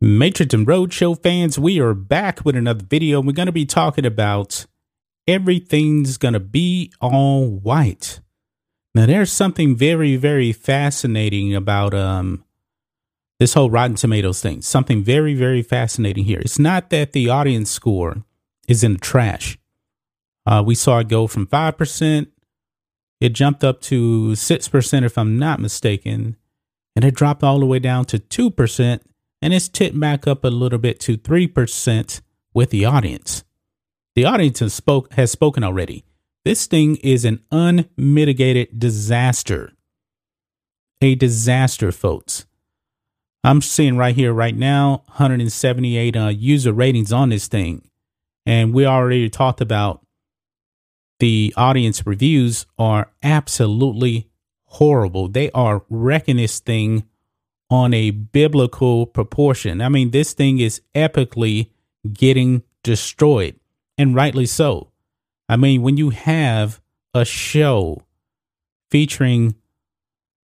Matrix and Roadshow fans, we are back with another video. We're going to be talking about everything's going to be all white. Now, there's something very, very fascinating about um this whole Rotten Tomatoes thing. Something very, very fascinating here. It's not that the audience score is in the trash. Uh, we saw it go from 5%, it jumped up to 6%, if I'm not mistaken, and it dropped all the way down to 2% and it's tipped back up a little bit to 3% with the audience. The audience has, spoke, has spoken already. This thing is an unmitigated disaster. A disaster, folks. I'm seeing right here, right now, 178 uh, user ratings on this thing. And we already talked about the audience reviews are absolutely horrible. They are wrecking this thing on a biblical proportion. I mean, this thing is epically getting destroyed, and rightly so. I mean, when you have a show featuring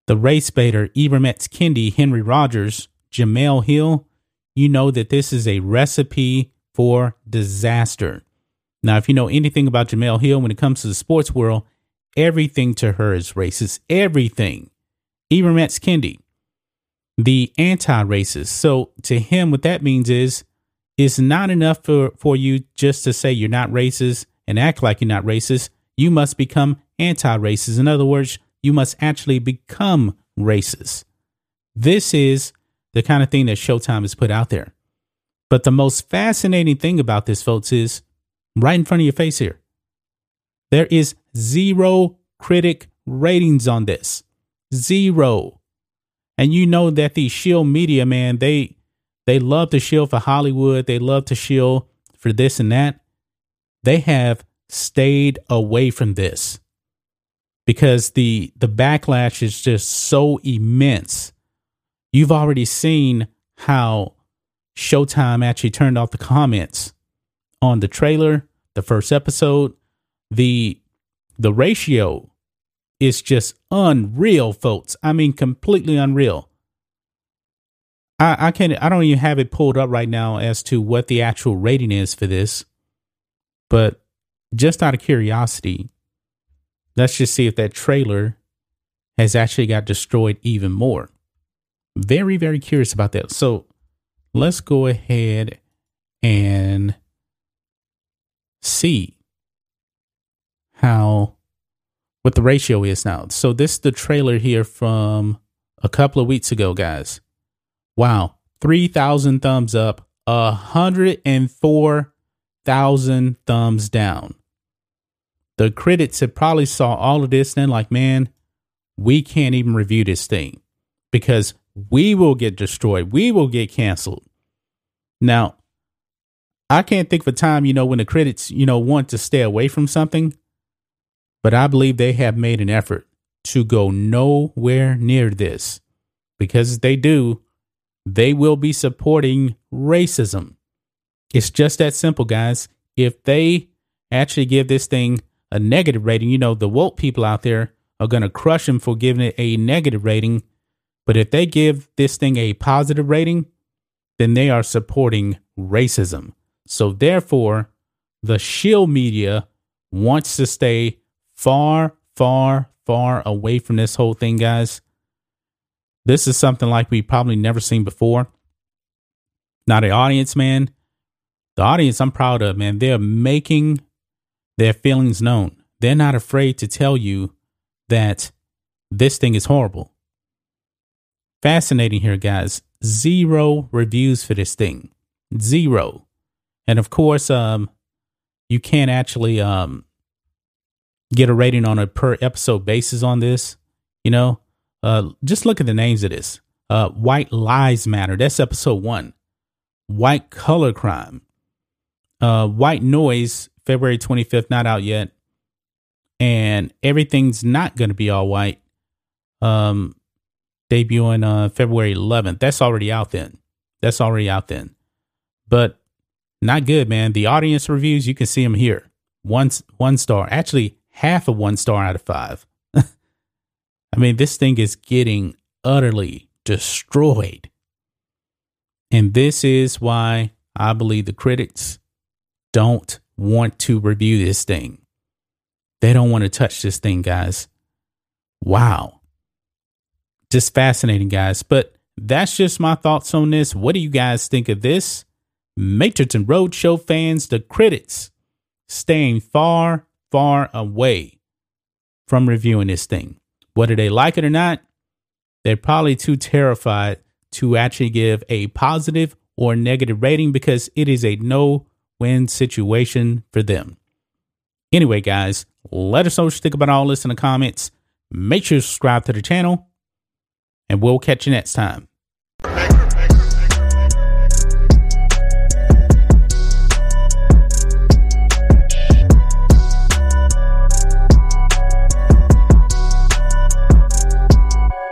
the race baiter, Ibram X. Kendi, Henry Rogers, Jemele Hill, you know that this is a recipe for disaster. Now, if you know anything about Jemele Hill when it comes to the sports world, everything to her is racist. Everything. Ibram X. Kendi, the anti-racist. So to him, what that means is it's not enough for, for you just to say you're not racist and act like you're not racist. You must become anti-racist. In other words, you must actually become racist. This is the kind of thing that Showtime has put out there. But the most fascinating thing about this, folks, is right in front of your face here. There is zero critic ratings on this. Zero. And you know that the shield media, man, they they love to shield for Hollywood. They love to shield for this and that. They have stayed away from this because the the backlash is just so immense. You've already seen how Showtime actually turned off the comments on the trailer, the first episode. The the ratio is just unreal, folks. I mean, completely unreal. I, I can't, I don't even have it pulled up right now as to what the actual rating is for this. But just out of curiosity, let's just see if that trailer has actually got destroyed even more. Very, very curious about that. So let's go ahead and see how what the ratio is now. So this is the trailer here from a couple of weeks ago, guys. Wow, 3,000 thumbs up, 104,000 thumbs down. The critics had probably saw all of this and like, man, we can't even review this thing because we will get destroyed. We will get canceled. Now, I can't think of a time, you know, when the critics, you know, want to stay away from something but I believe they have made an effort to go nowhere near this because they do, they will be supporting racism. It's just that simple, guys. If they actually give this thing a negative rating, you know, the woke people out there are going to crush them for giving it a negative rating. But if they give this thing a positive rating, then they are supporting racism. So therefore, the shield media wants to stay far, far, far away from this whole thing, guys. This is something like we probably never seen before. Now, the audience, man, the audience I'm proud of, man, they're making their feelings known. They're not afraid to tell you that this thing is horrible. Fascinating here, guys. Zero reviews for this thing. Zero. And of course, um, you can't actually um get a rating on a per episode basis on this. You know, uh, just look at the names of this. Uh, White Lies Matter. That's episode one. White Color Crime. Uh, White Noise, February 25th, not out yet. And Everything's Not Gonna Be All White. Um, debuting uh February 11th. That's already out then. That's already out then. But not good, man. The audience reviews, you can see them here. One one star. Actually, half of one star out of five. I mean, this thing is getting utterly destroyed. And this is why I believe the critics don't want to review this thing. They don't want to touch this thing, guys. Wow. Just fascinating, guys. But that's just my thoughts on this. What do you guys think of this? Matrix and Roadshow fans, the critics staying far, far away from reviewing this thing. Whether they like it or not, they're probably too terrified to actually give a positive or negative rating because it is a no win situation for them. Anyway, guys, let us know what you think about all this in the comments. Make sure you subscribe to the channel, and we'll catch you next time.